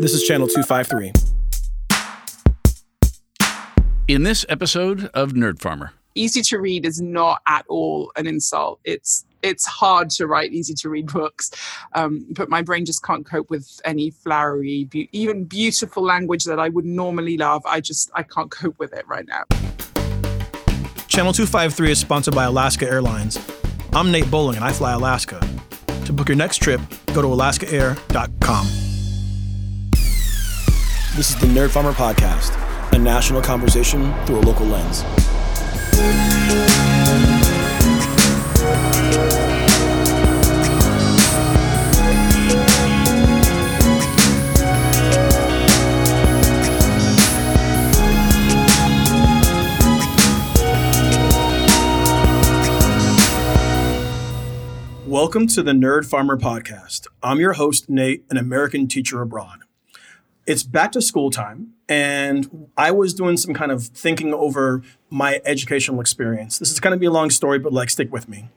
This is Channel 253. In this episode of Nerd Farmer, easy to read is not at all an insult. It's it's hard to write easy to read books, um, but my brain just can't cope with any flowery, be- even beautiful language that I would normally love. I just I can't cope with it right now. Channel 253 is sponsored by Alaska Airlines. I'm Nate Bowling and I fly Alaska. To book your next trip, go to alaskaair.com. This is the Nerd Farmer Podcast, a national conversation through a local lens. Welcome to the Nerd Farmer Podcast. I'm your host, Nate, an American teacher abroad. It's back to school time, and I was doing some kind of thinking over my educational experience. This is going to be a long story, but like, stick with me.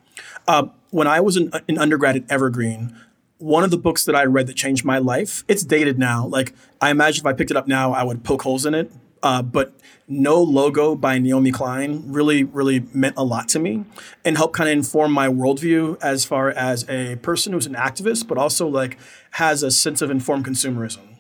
Uh, when I was an, an undergrad at Evergreen, one of the books that I read that changed my life, it's dated now. Like, I imagine if I picked it up now, I would poke holes in it. Uh, but No Logo by Naomi Klein really, really meant a lot to me and helped kind of inform my worldview as far as a person who's an activist, but also like has a sense of informed consumerism.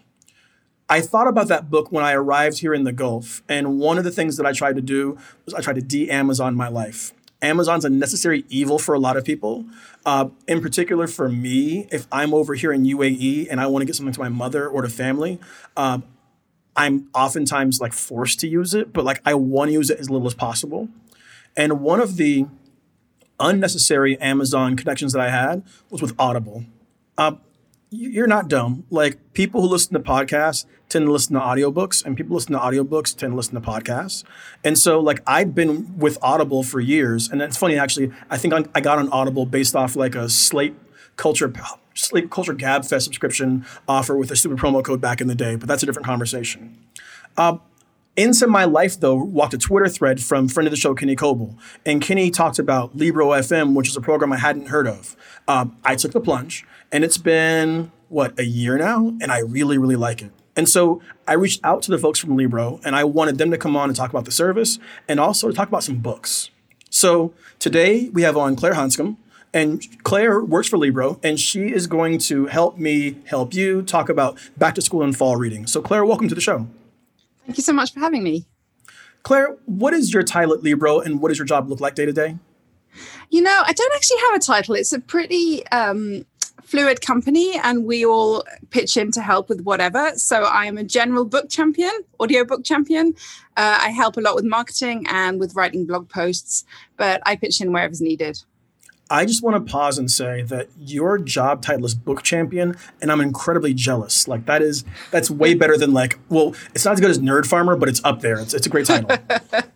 I thought about that book when I arrived here in the Gulf, and one of the things that I tried to do was I tried to de-Amazon my life. Amazon's a necessary evil for a lot of people. Uh, in particular, for me, if I'm over here in UAE and I want to get something to my mother or to family, uh, I'm oftentimes like forced to use it, but like I want to use it as little as possible. And one of the unnecessary Amazon connections that I had was with Audible. Uh, you're not dumb. Like people who listen to podcasts tend to listen to audiobooks, and people listen to audiobooks tend to listen to podcasts. And so, like, I've been with Audible for years, and it's funny actually. I think I got on Audible based off like a Slate Culture Slate Culture Gabfest subscription offer with a stupid promo code back in the day, but that's a different conversation. Uh, into my life, though, walked a Twitter thread from friend of the show, Kenny Coble. And Kenny talked about Libro FM, which is a program I hadn't heard of. Uh, I took the plunge, and it's been, what, a year now? And I really, really like it. And so I reached out to the folks from Libro, and I wanted them to come on and talk about the service and also to talk about some books. So today we have on Claire Hanscom. And Claire works for Libro, and she is going to help me help you talk about back to school and fall reading. So, Claire, welcome to the show. Thank you so much for having me. Claire, what is your title at Libro, and what does your job look like day to day? You know, I don't actually have a title. It's a pretty um, fluid company, and we all pitch in to help with whatever. So I am a general book champion, audio book champion. Uh, I help a lot with marketing and with writing blog posts, but I pitch in wherever's needed. I just want to pause and say that your job title is book champion, and I'm incredibly jealous. Like that is that's way better than like well, it's not as good as nerd farmer, but it's up there. It's it's a great title.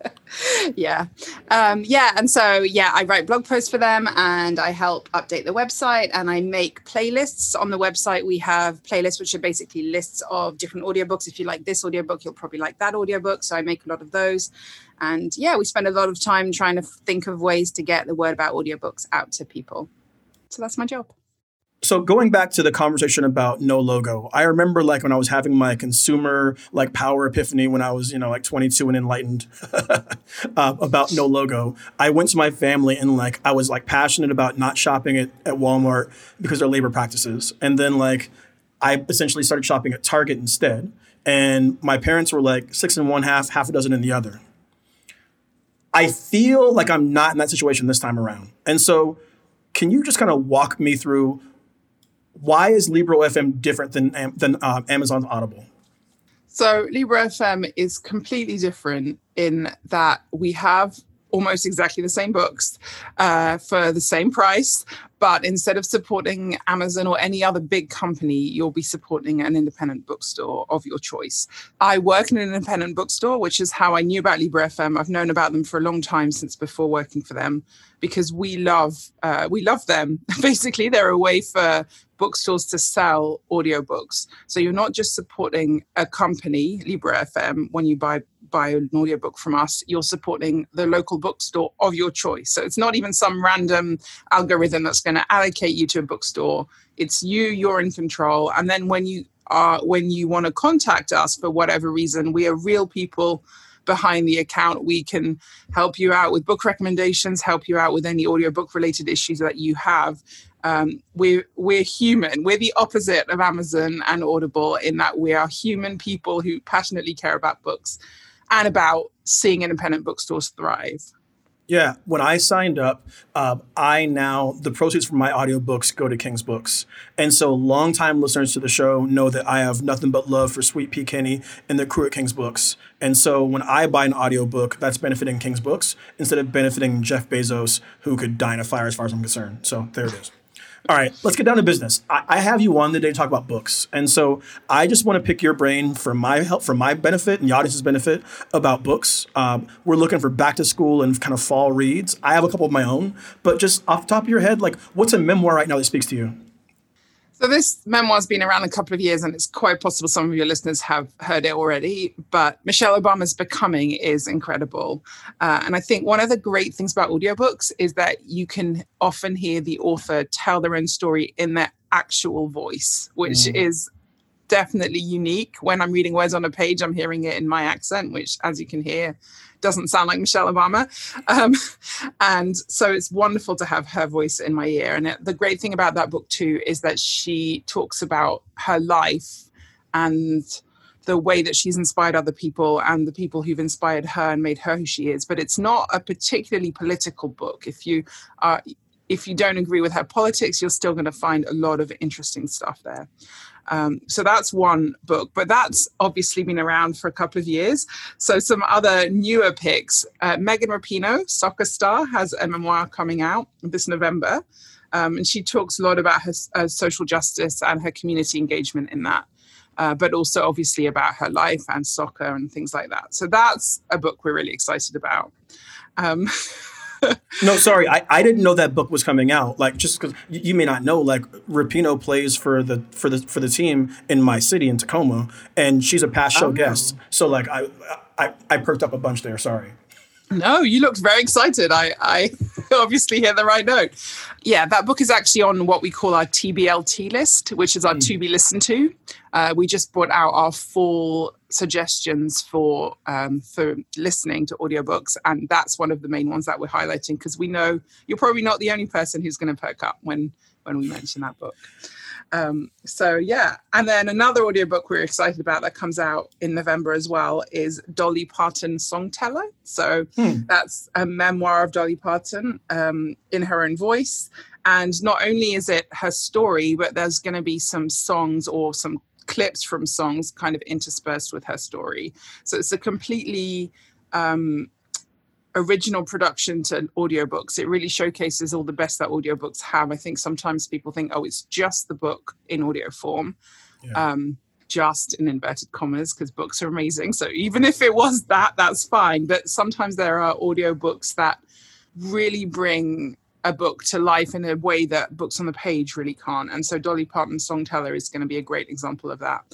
yeah, um, yeah, and so yeah, I write blog posts for them, and I help update the website, and I make playlists on the website. We have playlists which are basically lists of different audiobooks. If you like this audiobook, you'll probably like that audiobook. So I make a lot of those. And yeah, we spend a lot of time trying to think of ways to get the word about audiobooks out to people. So that's my job. So going back to the conversation about no logo, I remember like when I was having my consumer like power epiphany when I was, you know, like 22 and enlightened uh, about no logo. I went to my family and like I was like passionate about not shopping at, at Walmart because their labor practices. And then like I essentially started shopping at Target instead. And my parents were like six in one half, half a dozen in the other. I feel like I'm not in that situation this time around. And so, can you just kind of walk me through why is Libro FM different than than uh, Amazon's Audible? So Libro FM is completely different in that we have almost exactly the same books uh, for the same price. But instead of supporting Amazon or any other big company, you'll be supporting an independent bookstore of your choice. I work in an independent bookstore, which is how I knew about Libro FM. I've known about them for a long time since before working for them because we love uh, we love them. Basically, they're a way for bookstores to sell audiobooks. So you're not just supporting a company, Libro FM, when you buy buy an audiobook from us, you're supporting the local bookstore of your choice. So it's not even some random algorithm that's going to allocate you to a bookstore. It's you, you're in control. And then when you are when you want to contact us for whatever reason. We are real people behind the account. We can help you out with book recommendations, help you out with any audiobook related issues that you have. Um, we're we're human. We're the opposite of Amazon and Audible in that we are human people who passionately care about books and about seeing independent bookstores thrive. Yeah, when I signed up, uh, I now the proceeds from my audiobooks go to King's Books, and so longtime listeners to the show know that I have nothing but love for Sweet Pea Kenny and the crew at King's Books. And so when I buy an audiobook, that's benefiting King's Books instead of benefiting Jeff Bezos, who could die in a fire, as far as I'm concerned. So there it is. All right, let's get down to business. I, I, have you on today to talk about books, and so I just want to pick your brain for my help, for my benefit and the audience's benefit about books. Um, we're looking for back to school and kind of fall reads. I have a couple of my own, but just off the top of your head, like what's a memoir right now that speaks to you? So this memoir's been around a couple of years, and it's quite possible some of your listeners have heard it already. But Michelle Obama's Becoming is incredible, uh, and I think one of the great things about audiobooks is that you can often hear the author tell their own story in their actual voice, which mm. is definitely unique. When I'm reading words on a page, I'm hearing it in my accent, which, as you can hear, doesn't sound like Michelle Obama. Um, and so it's wonderful to have her voice in my ear. And it, the great thing about that book, too, is that she talks about her life and the way that she's inspired other people and the people who've inspired her and made her who she is. But it's not a particularly political book. If you are if you don't agree with her politics, you're still going to find a lot of interesting stuff there. Um, so that's one book, but that's obviously been around for a couple of years. So some other newer picks. Uh, Megan Rapinoe, soccer star, has a memoir coming out this November. Um, and she talks a lot about her social justice and her community engagement in that. Uh, but also obviously about her life and soccer and things like that. So that's a book we're really excited about. Um, no, sorry, I, I didn't know that book was coming out. Like just because you, you, may not know, like Rapinoe plays for the for the for the team in my city in Tacoma, and she's a past show oh. guest. So like I, I I perked up a bunch there. Sorry. No, you looked very excited. I, I obviously hit the right note. Yeah, that book is actually on what we call our TBLT list, which is our mm. to be listened to. Uh, we just brought out our full suggestions for um, for listening to audiobooks, and that's one of the main ones that we're highlighting because we know you're probably not the only person who's going to perk up when when we mention that book. Um, so yeah, and then another audiobook we're excited about that comes out in November as well is Dolly Parton Songteller. So hmm. that's a memoir of Dolly Parton um, in her own voice. And not only is it her story, but there's going to be some songs or some clips from songs kind of interspersed with her story. So it's a completely um, original production to audiobooks. It really showcases all the best that audiobooks have. I think sometimes people think, oh, it's just the book in audio form. Yeah. Um, just in inverted commas because books are amazing. So even if it was that, that's fine. But sometimes there are audiobooks that really bring a book to life in a way that books on the page really can't. And so Dolly Parton's Songteller is going to be a great example of that.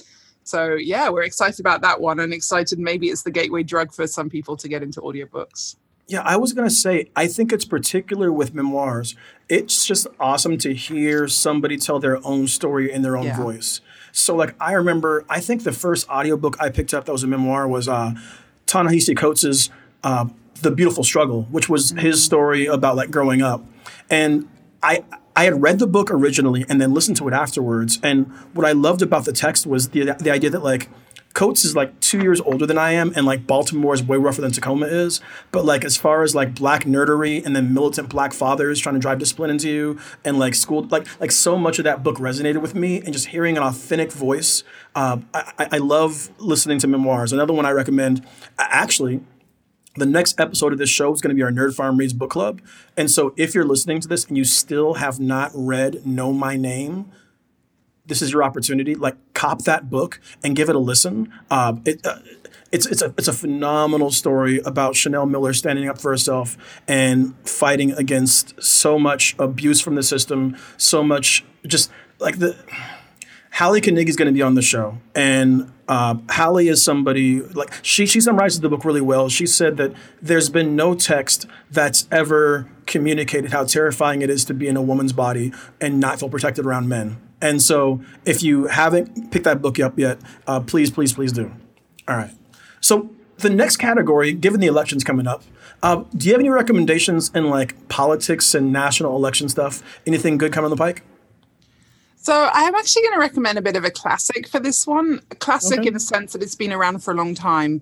So yeah, we're excited about that one and excited maybe it's the gateway drug for some people to get into audiobooks. Yeah, I was going to say, I think it's particular with memoirs. It's just awesome to hear somebody tell their own story in their own yeah. voice. So, like, I remember, I think the first audiobook I picked up that was a memoir was uh, Ta-Nehisi Coates's uh, The Beautiful Struggle, which was his mm-hmm. story about, like, growing up. And I, I had read the book originally and then listened to it afterwards. And what I loved about the text was the, the idea that, like, Coates is like two years older than I am, and like Baltimore is way rougher than Tacoma is. But like as far as like black nerdery and then militant black fathers trying to drive discipline into you, and like school, like like so much of that book resonated with me, and just hearing an authentic voice. Uh, I, I love listening to memoirs. Another one I recommend, actually. The next episode of this show is going to be our Nerd Farm Reads Book Club. And so if you're listening to this and you still have not read Know My Name, this is your opportunity. Like, cop that book and give it a listen. Uh, it, uh, it's it's a it's a phenomenal story about Chanel Miller standing up for herself and fighting against so much abuse from the system, so much just like the. Hallie Koenig is going to be on the show, and uh, Hallie is somebody like she she summarizes the book really well. She said that there's been no text that's ever communicated how terrifying it is to be in a woman's body and not feel protected around men And so if you haven't picked that book up yet, uh, please, please, please do. All right. So the next category, given the elections coming up, uh, do you have any recommendations in like politics and national election stuff? Anything good coming the pike? So I'm actually going to recommend a bit of a classic for this one. A classic okay. in the sense that it's been around for a long time,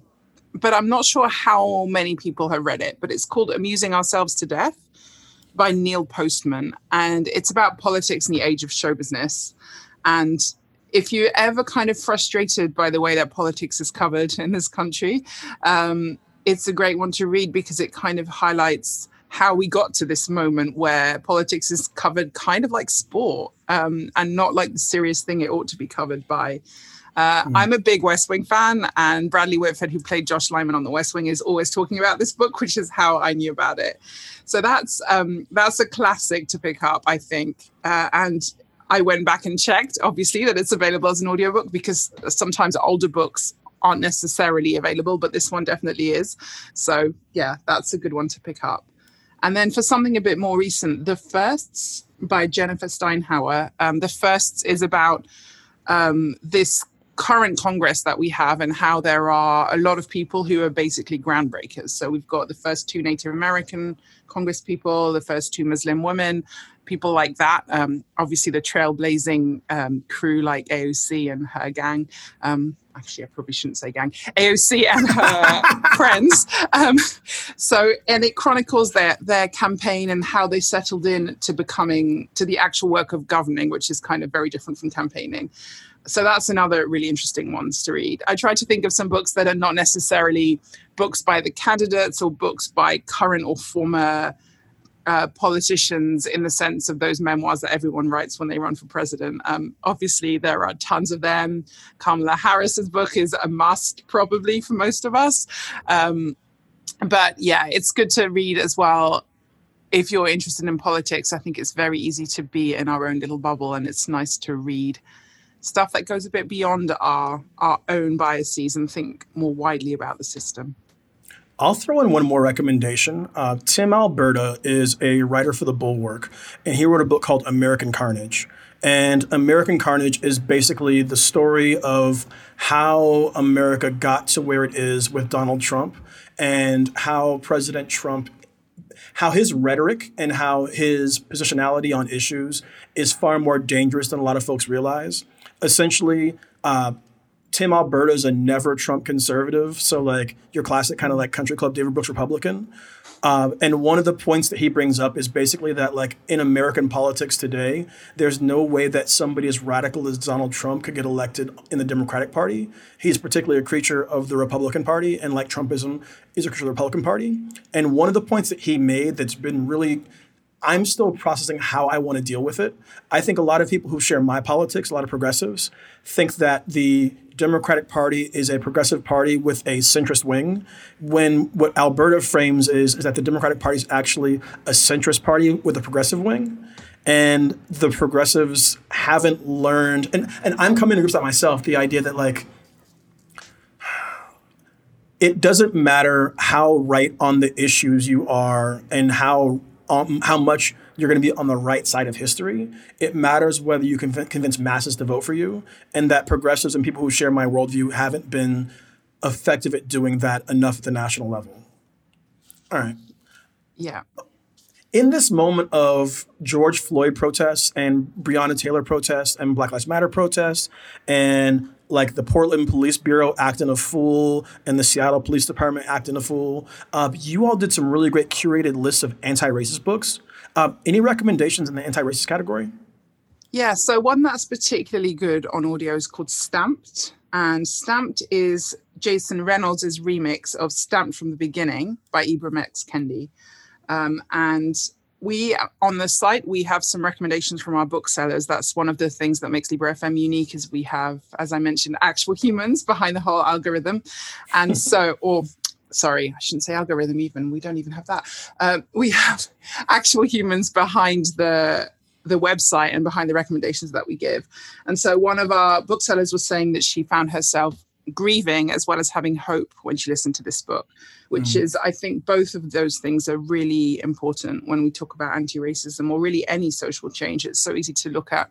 but I'm not sure how many people have read it. But it's called Amusing Ourselves to Death by Neil Postman, and it's about politics in the age of show business. And if you're ever kind of frustrated by the way that politics is covered in this country, um, it's a great one to read because it kind of highlights how we got to this moment where politics is covered kind of like sport um, and not like the serious thing it ought to be covered by. Uh, mm. I'm a big West Wing fan, and Bradley Whitford, who played Josh Lyman on The West Wing, is always talking about this book, which is how I knew about it. So that's um, that's a classic to pick up, I think. Uh, and I went back and checked, obviously, that it's available as an audiobook because sometimes older books aren't necessarily available, but this one definitely is. So yeah, that's a good one to pick up. And then for something a bit more recent, The Firsts by Jennifer Steinhauer. Um, the Firsts is about um, this current Congress that we have and how there are a lot of people who are basically groundbreakers. So we've got the first two Native American Congress people, the first two Muslim women, people like that. Um, obviously, the trailblazing um, crew like AOC and her gang. Um, actually, I probably shouldn't say gang. AOC and her friends. Um, so, and it chronicles their their campaign and how they settled in to becoming to the actual work of governing, which is kind of very different from campaigning so that's another really interesting ones to read. I try to think of some books that are not necessarily books by the candidates or books by current or former uh, politicians in the sense of those memoirs that everyone writes when they run for president. Um, obviously, there are tons of them. Kamala Harris's book is a must, probably for most of us. Um, but yeah, it's good to read as well. If you're interested in politics, I think it's very easy to be in our own little bubble, and it's nice to read stuff that goes a bit beyond our our own biases and think more widely about the system. I'll throw in one more recommendation. Uh, Tim Alberta is a writer for the Bulwark, and he wrote a book called American Carnage. And American Carnage is basically the story of how America got to where it is with Donald Trump and how President Trump how his rhetoric and how his positionality on issues is far more dangerous than a lot of folks realize essentially uh, Tim Alberta is a never Trump conservative, so like your classic kind of like country club David Brooks Republican. Uh, and one of the points that he brings up is basically that like in American politics today, there's no way that somebody as radical as Donald Trump could get elected in the Democratic Party. He's particularly a creature of the Republican Party, and like Trumpism is a creature of the Republican Party. And one of the points that he made that's been really I'm still processing how I want to deal with it. I think a lot of people who share my politics, a lot of progressives, think that the Democratic Party is a progressive party with a centrist wing, when what Alberta frames is, is that the Democratic Party is actually a centrist party with a progressive wing. And the progressives haven't learned, and, and I'm coming to grips with myself, the idea that like it doesn't matter how right on the issues you are and how um, how much you're going to be on the right side of history. It matters whether you can convince masses to vote for you, and that progressives and people who share my worldview haven't been effective at doing that enough at the national level. All right. Yeah. In this moment of George Floyd protests and Breonna Taylor protests and Black Lives Matter protests and like the Portland Police Bureau acting a fool and the Seattle Police Department acting a fool. Uh, you all did some really great curated lists of anti-racist books. Uh, any recommendations in the anti-racist category? Yeah, so one that's particularly good on audio is called Stamped. And Stamped is Jason Reynolds' remix of Stamped from the Beginning by Ibram X. Kendi. Um, and we on the site we have some recommendations from our booksellers. That's one of the things that makes Libro FM unique is we have as i mentioned actual humans behind the whole algorithm. And so or sorry i shouldn't say algorithm even. We don't even have that. Uh, we have actual humans behind the the website and behind the recommendations that we give. And so one of our booksellers was saying that she found herself grieving as well as having hope when she listened to this book, which mm. is, I think, both of those things are really important when we talk about anti racism or really any social change. It's so easy to look at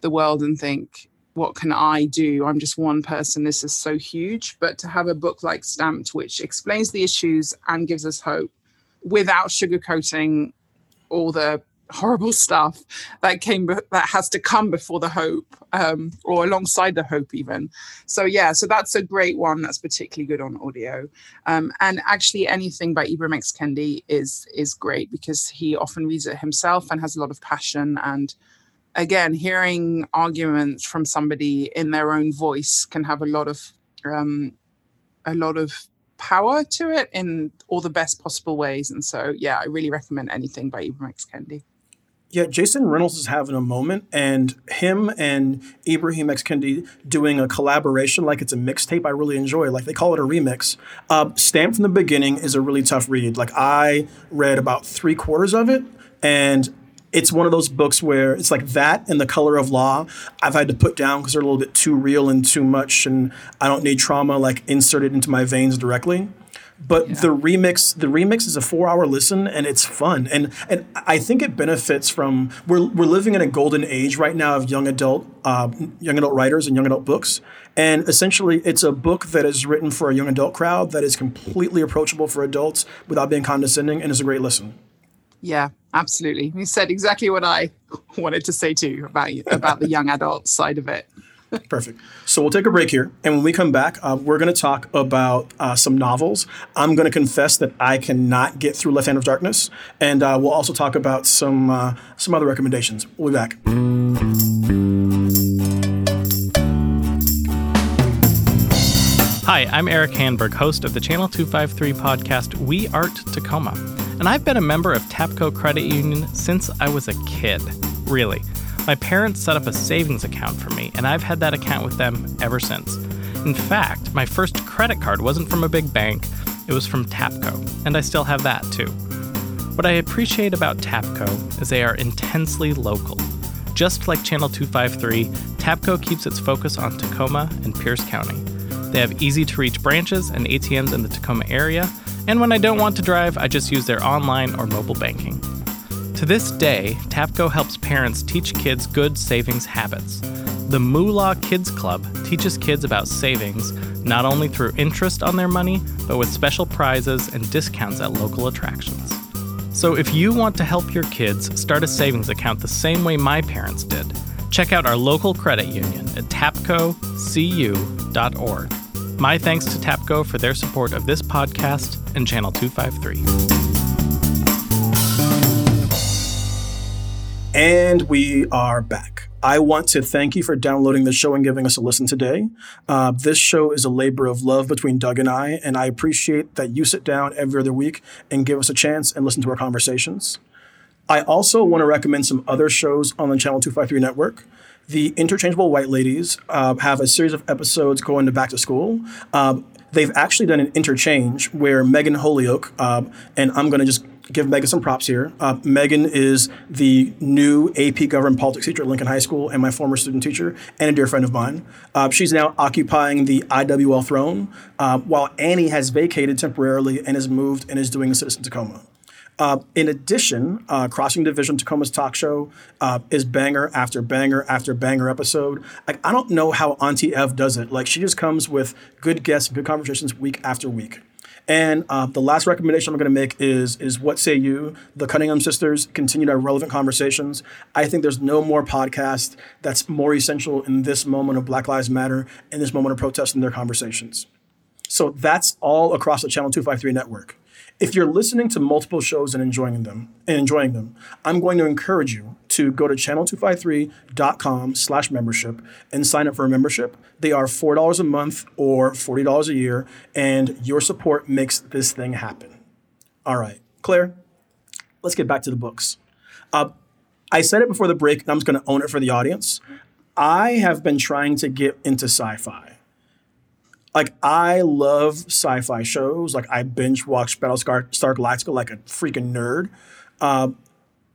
the world and think, what can I do? I'm just one person. This is so huge. But to have a book like Stamped, which explains the issues and gives us hope without sugarcoating all the horrible stuff that came that has to come before the hope um, or alongside the hope even. So yeah so that's a great one that's particularly good on audio. Um, and actually anything by ibram x. Kendi is is great because he often reads it himself and has a lot of passion. And again hearing arguments from somebody in their own voice can have a lot of um, a lot of power to it in all the best possible ways. And so yeah i really recommend anything by ibram x. Kendi yeah, Jason Reynolds is having a moment, and him and Ibrahim X Kendi doing a collaboration like it's a mixtape. I really enjoy. Like they call it a remix. Uh, Stamped from the beginning is a really tough read. Like I read about three quarters of it, and it's one of those books where it's like that and the color of law I've had to put down because they're a little bit too real and too much, and I don't need trauma like inserted into my veins directly. But yeah. the remix, the remix is a four-hour listen, and it's fun. And and I think it benefits from we're we're living in a golden age right now of young adult uh, young adult writers and young adult books. And essentially, it's a book that is written for a young adult crowd that is completely approachable for adults without being condescending, and is a great listen. Yeah, absolutely. You said exactly what I wanted to say too about about the young adult side of it. Perfect. So we'll take a break here. And when we come back, uh, we're going to talk about uh, some novels. I'm going to confess that I cannot get through Left Hand of Darkness. And uh, we'll also talk about some, uh, some other recommendations. We'll be back. Hi, I'm Erik Hanberg, host of the Channel 253 podcast We Art Tacoma. And I've been a member of TAPCO Credit Union since I was a kid. Really. My parents set up a savings account for me, and I've had that account with them ever since. In fact, my first credit card wasn't from a big bank, it was from TAPCO, and I still have that too. What I appreciate about TAPCO is they are intensely local. Just like Channel 253, TAPCO keeps its focus on Tacoma and Pierce County. They have easy to reach branches and ATMs in the Tacoma area, and when I don't want to drive, I just use their online or mobile banking. To this day, TAPCO helps parents teach kids good savings habits. The Moolah Kids Club teaches kids about savings not only through interest on their money, but with special prizes and discounts at local attractions. So if you want to help your kids start a savings account the same way my parents did, check out our local credit union at tapcocu.org. My thanks to TAPCO for their support of this podcast and Channel 253. And we are back. I want to thank you for downloading the show and giving us a listen today. Uh, this show is a labor of love between Doug and I, and I appreciate that you sit down every other week and give us a chance and listen to our conversations. I also want to recommend some other shows on the Channel 253 network. The Interchangeable White Ladies uh, have a series of episodes going to back to school. Uh, they've actually done an interchange where Megan Holyoke, uh, and I'm going to just give Megan some props here. Uh, Megan is the new AP Government Politics teacher at Lincoln High School and my former student teacher and a dear friend of mine. Uh, she's now occupying the IWL throne uh, while Annie has vacated temporarily and has moved and is doing Citizen Tacoma. Uh, in addition, uh, Crossing Division Tacoma's talk show uh, is banger after banger after banger episode. Like I don't know how Auntie Ev does it. Like she just comes with good guests, good conversations week after week. And uh, the last recommendation I'm going to make is is what say you? The Cunningham sisters continued our relevant conversations. I think there's no more podcast that's more essential in this moment of Black Lives Matter in this moment of protest in their conversations. So that's all across the Channel 253 network. If you're listening to multiple shows and enjoying them and enjoying them, I'm going to encourage you to go to channel253.com slash membership and sign up for a membership. They are $4 a month or $40 a year, and your support makes this thing happen. All right, Claire, let's get back to the books. Uh, I said it before the break, and I'm just going to own it for the audience. I have been trying to get into sci-fi like I love sci-fi shows. Like I binge watch Battlestar Star Galactica like a freaking nerd. Uh,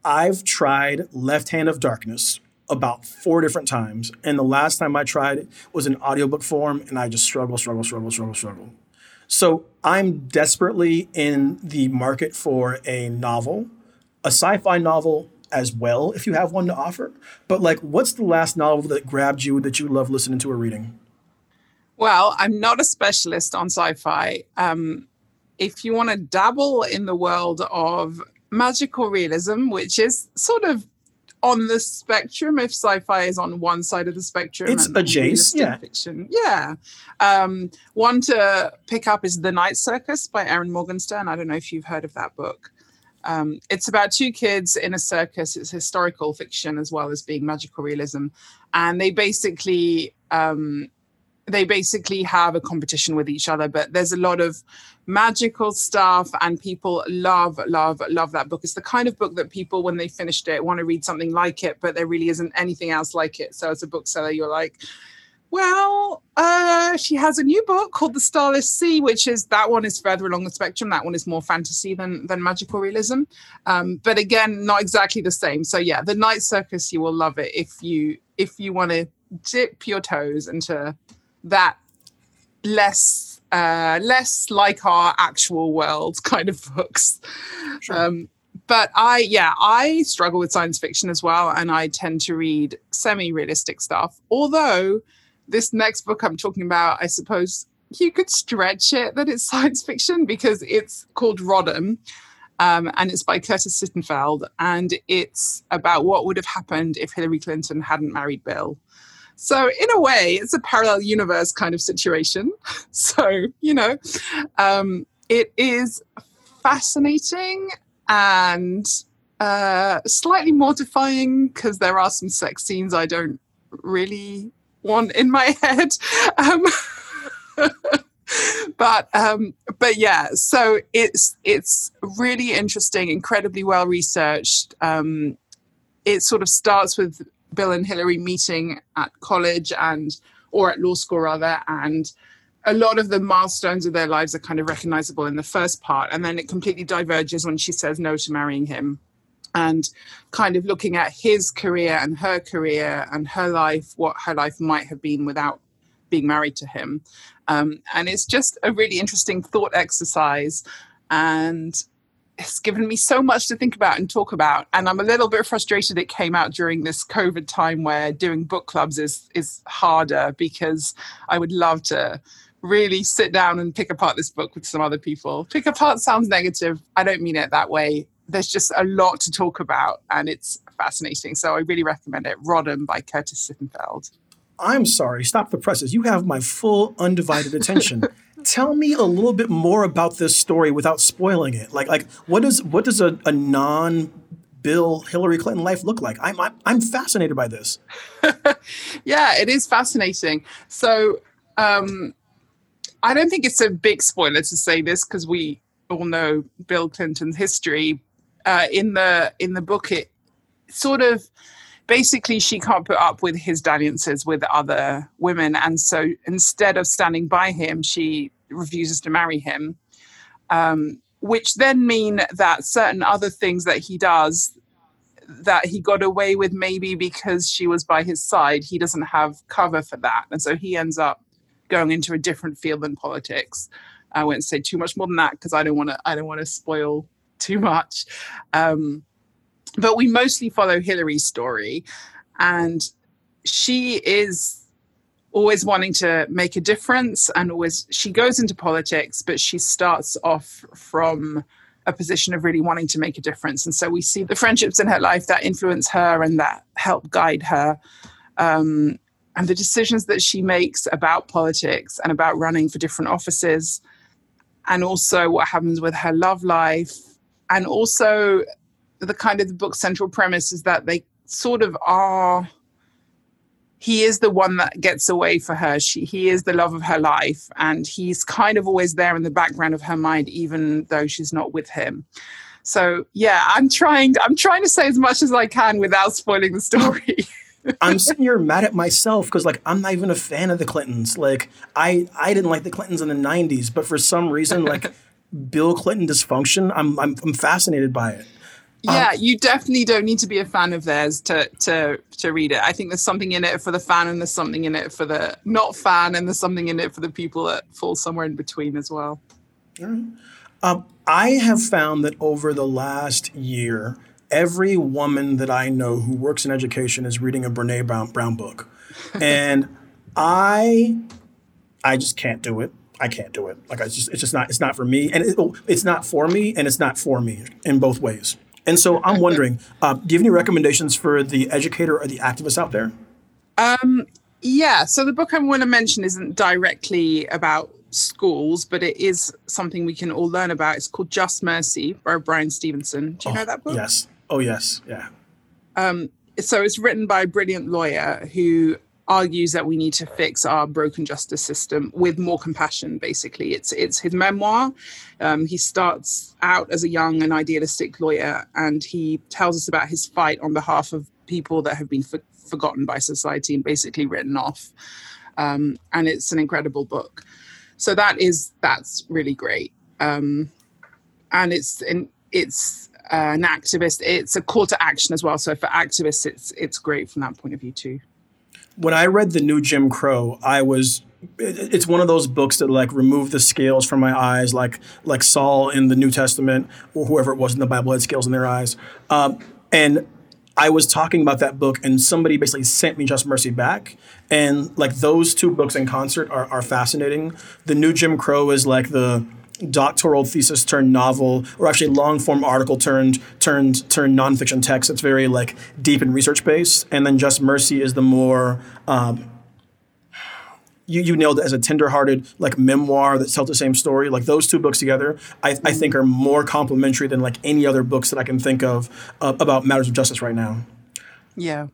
I've tried Left Hand of Darkness about four different times, and the last time I tried it was in audiobook form, and I just struggle, struggle, struggle, struggle, struggle. So I'm desperately in the market for a novel, a sci-fi novel as well if you have one to offer. But like, what's the last novel that grabbed you that you love listening to or reading? Well, I'm not a specialist on sci-fi. Um, if you want to dabble in the world of magical realism, which is sort of on the spectrum, if sci-fi is on one side of the spectrum, it's adjacent, yeah. Fiction, yeah. Um, one to pick up is *The Night Circus* by Erin Morgenstern. I don't know if you've heard of that book. Um, it's about two kids in a circus. It's historical fiction as well as being magical realism, and they basically um, they basically have a competition with each other. But there's a lot of magical stuff, and people love, love, love that book. It's the kind of book that people, when they finished it, want to read something like it, but there really isn't anything else like it. So as a bookseller, you're like, well, uh, she has a new book called The Starless Sea, which is that one is further along the spectrum. That one is more fantasy than than magical realism, um, but again, not exactly the same. So yeah, The Night Circus, you will love it if you if you want to dip your toes into that less uh, less like our actual world kind of books. Sure. Um, but I, yeah, I struggle with science fiction as well, and I tend to read semi-realistic stuff. Although this next book I'm talking about, I suppose you could stretch it that it's science fiction because it's called Rodham. Um, and it's by Curtis Sittenfeld, and it's about what would have happened if Hillary Clinton hadn't married Bill. So, in a way, it's a parallel universe kind of situation. So, you know, um, it is fascinating and uh, slightly mortifying because there are some sex scenes I don't really want in my head. Um, but um, but yeah, so it's it's really interesting, incredibly well researched. Um, it sort of starts with Bill and Hillary meeting at college and or at law school rather, and a lot of the milestones of their lives are kind of recognizable in the first part, and then it completely diverges when she says no to marrying him and kind of looking at his career and her career and her life, what her life might have been without being married to him. Um, and it's just a really interesting thought exercise. And it's given me so much to think about and talk about. And I'm a little bit frustrated it came out during this COVID time where doing book clubs is is harder because I would love to really sit down and pick apart this book with some other people. Pick apart sounds negative. I don't mean it that way there's just a lot to talk about and it's fascinating. So I really recommend it. Rodham by Curtis Sittenfeld. I'm sorry, stop the presses. You have my full undivided attention. Tell me a little bit more about this story without spoiling it. Like, like what does what does a, a non Bill Hillary Clinton life look like? I'm I'm, fascinated by this. yeah, it is fascinating. So um, I don't think it's a big spoiler to say this because we all know Bill Clinton's history, uh, in the in the book it sort of basically she can't put up with his dalliances with other women and so instead of standing by him she refuses to marry him um, which then mean that certain other things that he does that he got away with maybe because she was by his side he doesn't have cover for that and so he ends up going into a different field than politics i won't say too much more than that because i don't want to i don't want to spoil too much. Um, but we mostly follow Hillary's story, and she is always wanting to make a difference and always she goes into politics but she starts off from a position of really wanting to make a difference. And so we see the friendships in her life that influence her and that help guide her. Um, and the decisions that she makes about politics and about running for different offices and also what happens with her love life and also the kind of the book's central premise is that they sort of are he is the one that gets away for her she he is the love of her life and he's kind of always there in the background of her mind even though she's not with him so yeah i'm trying i'm trying to say as much as i can without spoiling the story I'm sitting here mad at myself because like I'm not even a fan of the Clintons. Like I I didn't like the Clintons in the '90s, but for some reason like Bill Clinton dysfunction. I'm I'm, I'm fascinated by it. Yeah, um, you definitely don't need to be a fan of theirs to to to read it. I think there's something in it for the fan, and there's something in it for the not fan, and there's something in it for the people that fall somewhere in between as well. Um, I have found that over the last year, every woman that I know who works in education is reading a Brene Brown, Brown book, and I, I just can't do it. I can't do it. Like I just, it's just not, it's not for me, and it, it's not for me, and it's not for me in both ways. And so I'm wondering, uh, do you have any recommendations for the educator or the activist out there? Um, yeah. So the book I want to mention isn't directly about schools, but it is something we can all learn about. It's called Just Mercy by Bryan Stevenson. Do you oh, know that book? Yes. Oh, yes. Yeah. Um, so it's written by a brilliant lawyer who argues that we need to fix our broken justice system with more compassion basically. It's it's his memoir. Um, he starts out as a young and idealistic lawyer and he tells us about his fight on behalf of people that have been for, forgotten by society and basically written off. Um, and it's an incredible book. So that is that's really great. Um, and it's in, it's uh, an activist. It's a call to action as well. So for activists it's it's great from that point of view too when I read the new Jim Crow, I was it's one of those books that like remove the scales from my eyes, like like Saul in the New Testament or whoever it was in the Bible had scales in their eyes. Um, and I was talking about that book, and somebody basically sent me Just Mercy back, and like those two books in concert are, are fascinating. The new Jim Crow is like the doctoral thesis turned novel, or actually long form article turned turned turned nonfiction text. It's very like deep and research based. And then Just Mercy is the more um, you, you nailed it as a tenderhearted like memoir that tells the same story. Like those two books together, I, I think are more complementary than like any other books that I can think of uh, about matters of justice right now. Yeah.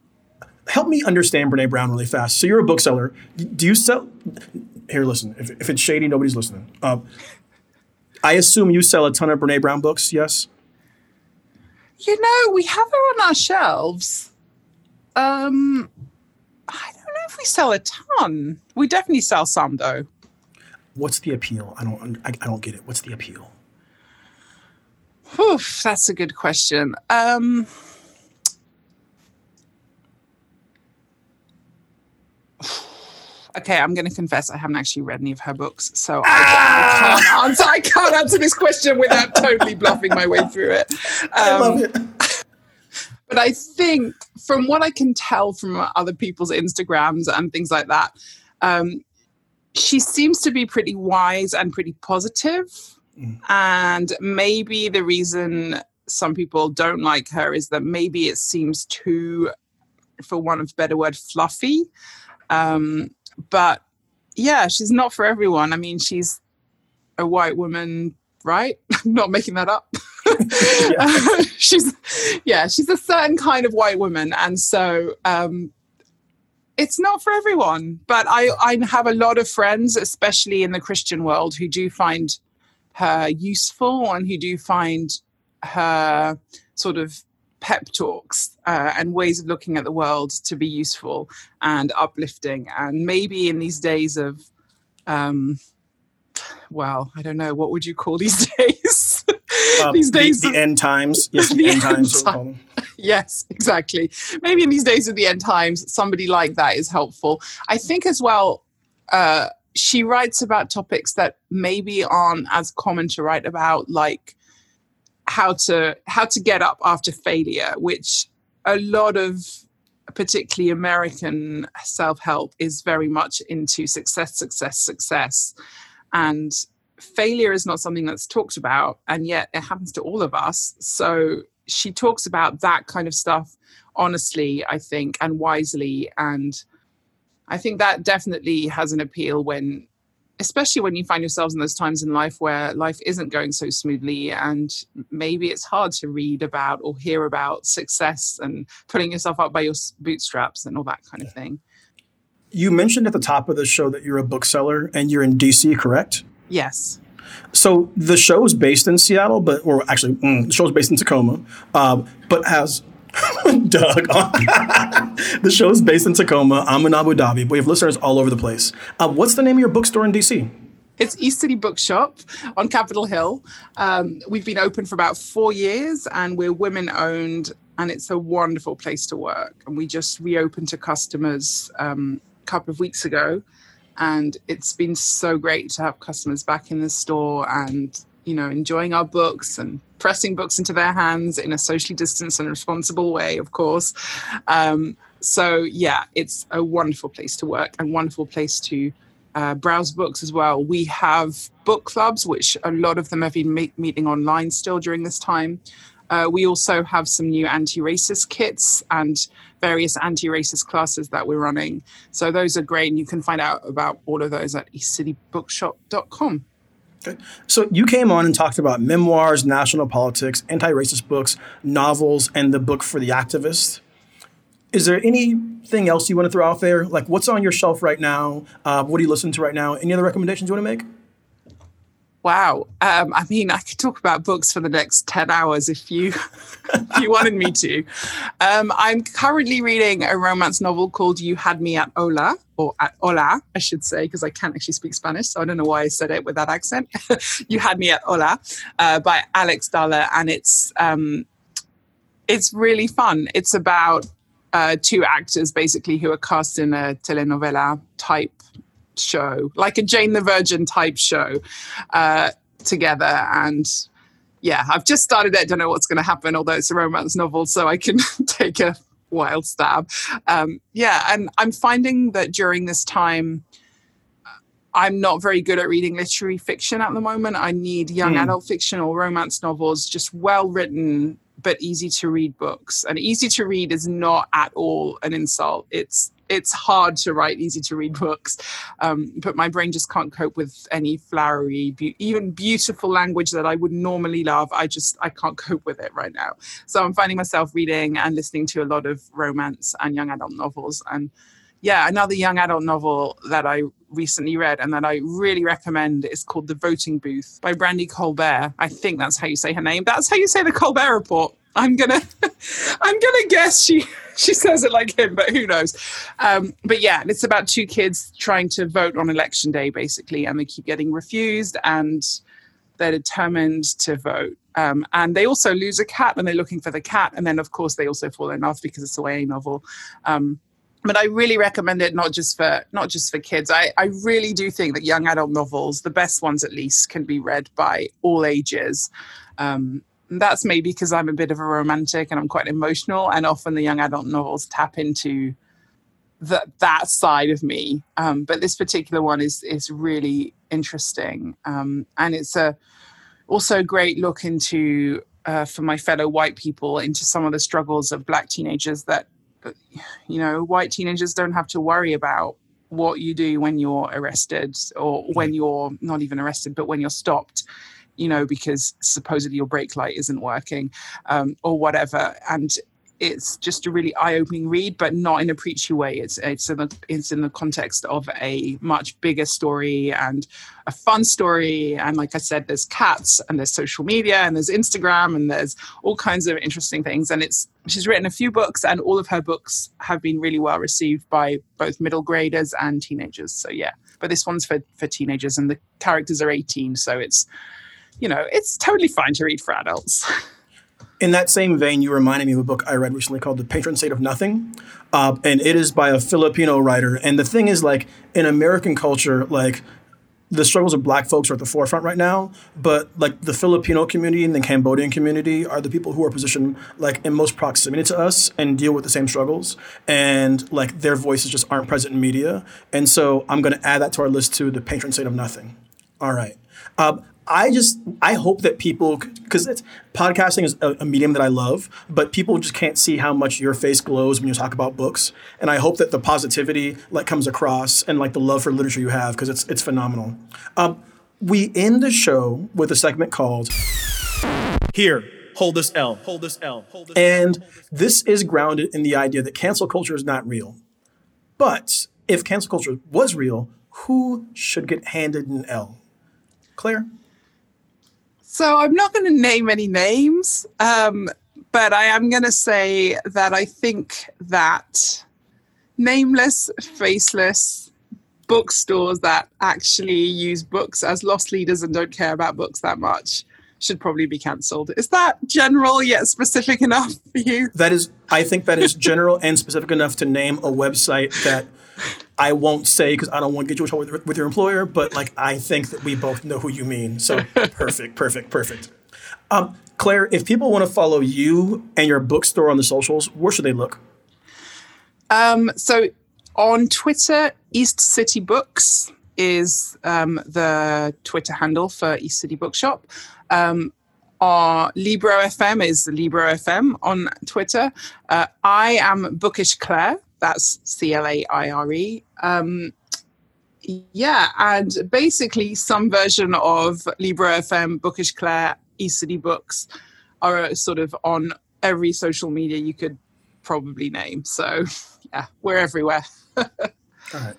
Help me understand Brene Brown really fast. So you're a bookseller. Do you sell? Here, listen. If, if it's shady, nobody's listening. Uh, I assume you sell a ton of Brene Brown books, yes? You know, we have her on our shelves. Um, I don't know if we sell a ton. We definitely sell some, though. What's the appeal? I don't. I, I don't get it. What's the appeal? Oof, that's a good question. Um, okay, I'm going to confess I haven't actually read any of her books, so I, I, can't answer. I can't answer this question without totally bluffing my way through it. Um, I love it. But I think, from what I can tell from other people's Instagrams and things like that, um, she seems to be pretty wise and pretty positive. Mm. And maybe the reason some people don't like her is that maybe it seems too, for one of better word, fluffy. Um, but yeah, she's not for everyone. I mean, she's a white woman, right? I'm not making that up. yeah. she's yeah, she's a certain kind of white woman, and so um, it's not for everyone. But I I have a lot of friends, especially in the Christian world, who do find her useful and who do find her sort of pep talks uh, and ways of looking at the world to be useful and uplifting. And maybe in these days of, um, well, I don't know, what would you call these days? Uh, these days, the, the end times. Yes, the, the end, end times. Time. yes, exactly. Maybe in these days of the end times, somebody like that is helpful. I think as well. Uh, she writes about topics that maybe aren't as common to write about, like how to how to get up after failure, which a lot of particularly American self-help is very much into success, success, success. And failure is not something that's talked about, and yet it happens to all of us. So she talks about that kind of stuff honestly, I think, and wisely. And I think that definitely has an appeal when especially when you find yourselves in those times in life where life isn't going so smoothly and maybe it's hard to read about or hear about success and putting yourself up by your bootstraps and all that kind of thing. You mentioned at the top of the show that you're a bookseller and you're in DC, correct? Yes. So the show is based in Seattle, but or actually mm, the show is based in Tacoma, um, but has Doug. the show is based in Tacoma. I'm in Abu Dhabi. But we have listeners all over the place. Uh, what's the name of your bookstore in DC? It's East City Bookshop on Capitol Hill. Um, we've been open for about four years and we're women owned, and it's a wonderful place to work. And we just reopened to customers um, a couple of weeks ago. And it's been so great to have customers back in the store and you know, enjoying our books and pressing books into their hands in a socially distanced and responsible way, of course. Um, so, yeah, it's a wonderful place to work and wonderful place to uh, browse books as well. We have book clubs, which a lot of them have been me- meeting online still during this time. Uh, we also have some new anti racist kits and various anti racist classes that we're running. So those are great. And you can find out about all of those at eastcitybookshop.com. So you came on and talked about memoirs, national politics, anti-racist books, novels, and the book for the activist. Is there anything else you want to throw out there? Like what's on your shelf right now? Uh, what are you listening to right now? Any other recommendations you want to make? Wow. Um, I mean, I could talk about books for the next 10 hours if you if you wanted me to. Um, I'm currently reading a romance novel called You Had Me at Hola, or at Hola, I should say, because I can't actually speak Spanish, so I don't know why I said it with that accent. you Had Me at Hola uh, by Alexis Daria, and it's um, it's really fun. It's about uh, two actors basically who are cast in a telenovela type show, like a Jane the Virgin type show, uh, together. And yeah, I've just started it. Don't know what's going to happen, although it's a romance novel, so I can take a wild stab. Um, yeah, and I'm finding that during this time, I'm not very good at reading literary fiction at the moment. I need young mm. adult fiction or romance novels, just well written but easy to read books. And easy to read is not at all an insult. It's it's hard to write easy to read books, um, but my brain just can't cope with any flowery, be- even beautiful language that I would normally love. I just I can't cope with it right now. So I'm finding myself reading and listening to a lot of romance and young adult novels. And yeah, another young adult novel that I recently read and that I really recommend is called The Voting Booth by Brandy Colbert. I think that's how you say her name. That's how you say the Colbert Report. I'm gonna I'm gonna guess she she says it like him, but who knows? Um, but yeah, it's about two kids trying to vote on election day, basically, and they keep getting refused, and they're determined to vote. Um, and they also lose a cat, and they're looking for the cat, and then of course they also fall in love because it's a YA novel. Um, but I really recommend it not just for not just for kids. I, I really do think that young adult novels, the best ones at least, can be read by all ages. Um, that's maybe because I'm a bit of a romantic and I'm quite emotional, and often the young adult novels tap into that that side of me. Um, but this particular one is is really interesting, um, and it's a also a great look into uh, for my fellow white people into some of the struggles of black teenagers that you know white teenagers don't have to worry about what you do when you're arrested or when you're not even arrested but when you're stopped you know, because supposedly your brake light isn't working um, or whatever. And it's just a really eye-opening read, but not in a preachy way. It's it's in the it's in the context of a much bigger story and a fun story. And like I said, there's cats and there's social media and there's Instagram and there's all kinds of interesting things. And it's she's written a few books, and all of her books have been really well received by both middle graders and teenagers. So yeah, but this one's for for teenagers, and the characters are 18, so it's you know, it's totally fine to read for adults. In that same vein, you reminded me of a book I read recently called The Patron Saint of Nothing. Uh, and it is by a Filipino writer. And the thing is, like, in American culture, like, the struggles of black folks are at the forefront right now, but like the Filipino community and the Cambodian community are the people who are positioned like in most proximity to us and deal with the same struggles. And like their voices just aren't present in media. And so I'm going to add that to our list to the patron saint of nothing. All right. Uh, I just I hope that people because podcasting is a, a, medium that I love, but people just can't see how much your face glows when you talk about books. And I hope that the positivity like comes across and like the love for literature you have because it's it's phenomenal. Um, we end the show with a segment called "Here." Hold this L. Hold this L. Hold this and L. this is grounded in the idea that cancel culture is not real. But if cancel culture was real, who should get handed an L? Claire? So I'm not going to name any names, um, but I am going to say that I think that nameless, faceless bookstores that actually use books as loss leaders and don't care about books that much should probably be cancelled. Is that general yet specific enough for you? That is, I think that is general and specific enough to name a website that I won't say because I don't want to get you in trouble with, with your employer, but like I think that we both know who you mean. So perfect, perfect, perfect. Um, Claire, if people want to follow you and your bookstore on the socials, where should they look? Um, so on Twitter, East City Books is um, the Twitter handle for East City Bookshop. Um, our Libro FM is Libro FM on Twitter. Uh, I am Bookish Claire. That's C L A I R E. Um, yeah, and basically some version of Libro FM, Bookish Claire, East City Books are sort of on every social media you could probably name. So yeah, we're everywhere. All right.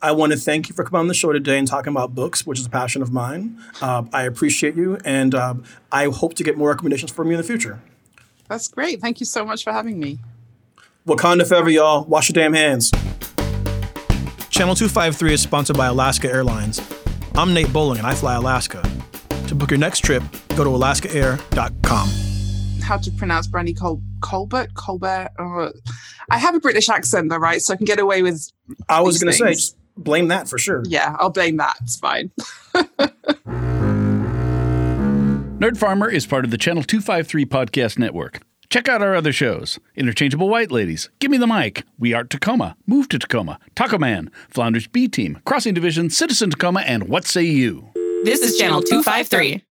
I want to thank you for coming on the show today and talking about books, which is a passion of mine. Uh, I appreciate you, and uh, I hope to get more recommendations from you in the future. That's great. Thank you so much for having me. Wakanda forever, y'all. Wash your damn hands. Channel 253 is sponsored by Alaska Airlines. I'm Nate Bowling, and I fly Alaska. To book your next trip, go to alaskaair.com. How to pronounce Brandy Col- Colbert? Colbert? Uh, I have a British accent, though, right? So I can get away with. I was going to say, just blame that for sure. Yeah, I'll blame that. It's fine. Nerd Farmer is part of the Channel 253 podcast network. Check out our other shows Interchangeable White Ladies, Give Me the Mic, We Art Tacoma, Move to Tacoma, Taco Man, Flounders B Team, Crossing Division, Citizen Tacoma, and What Say You? This is Channel 253.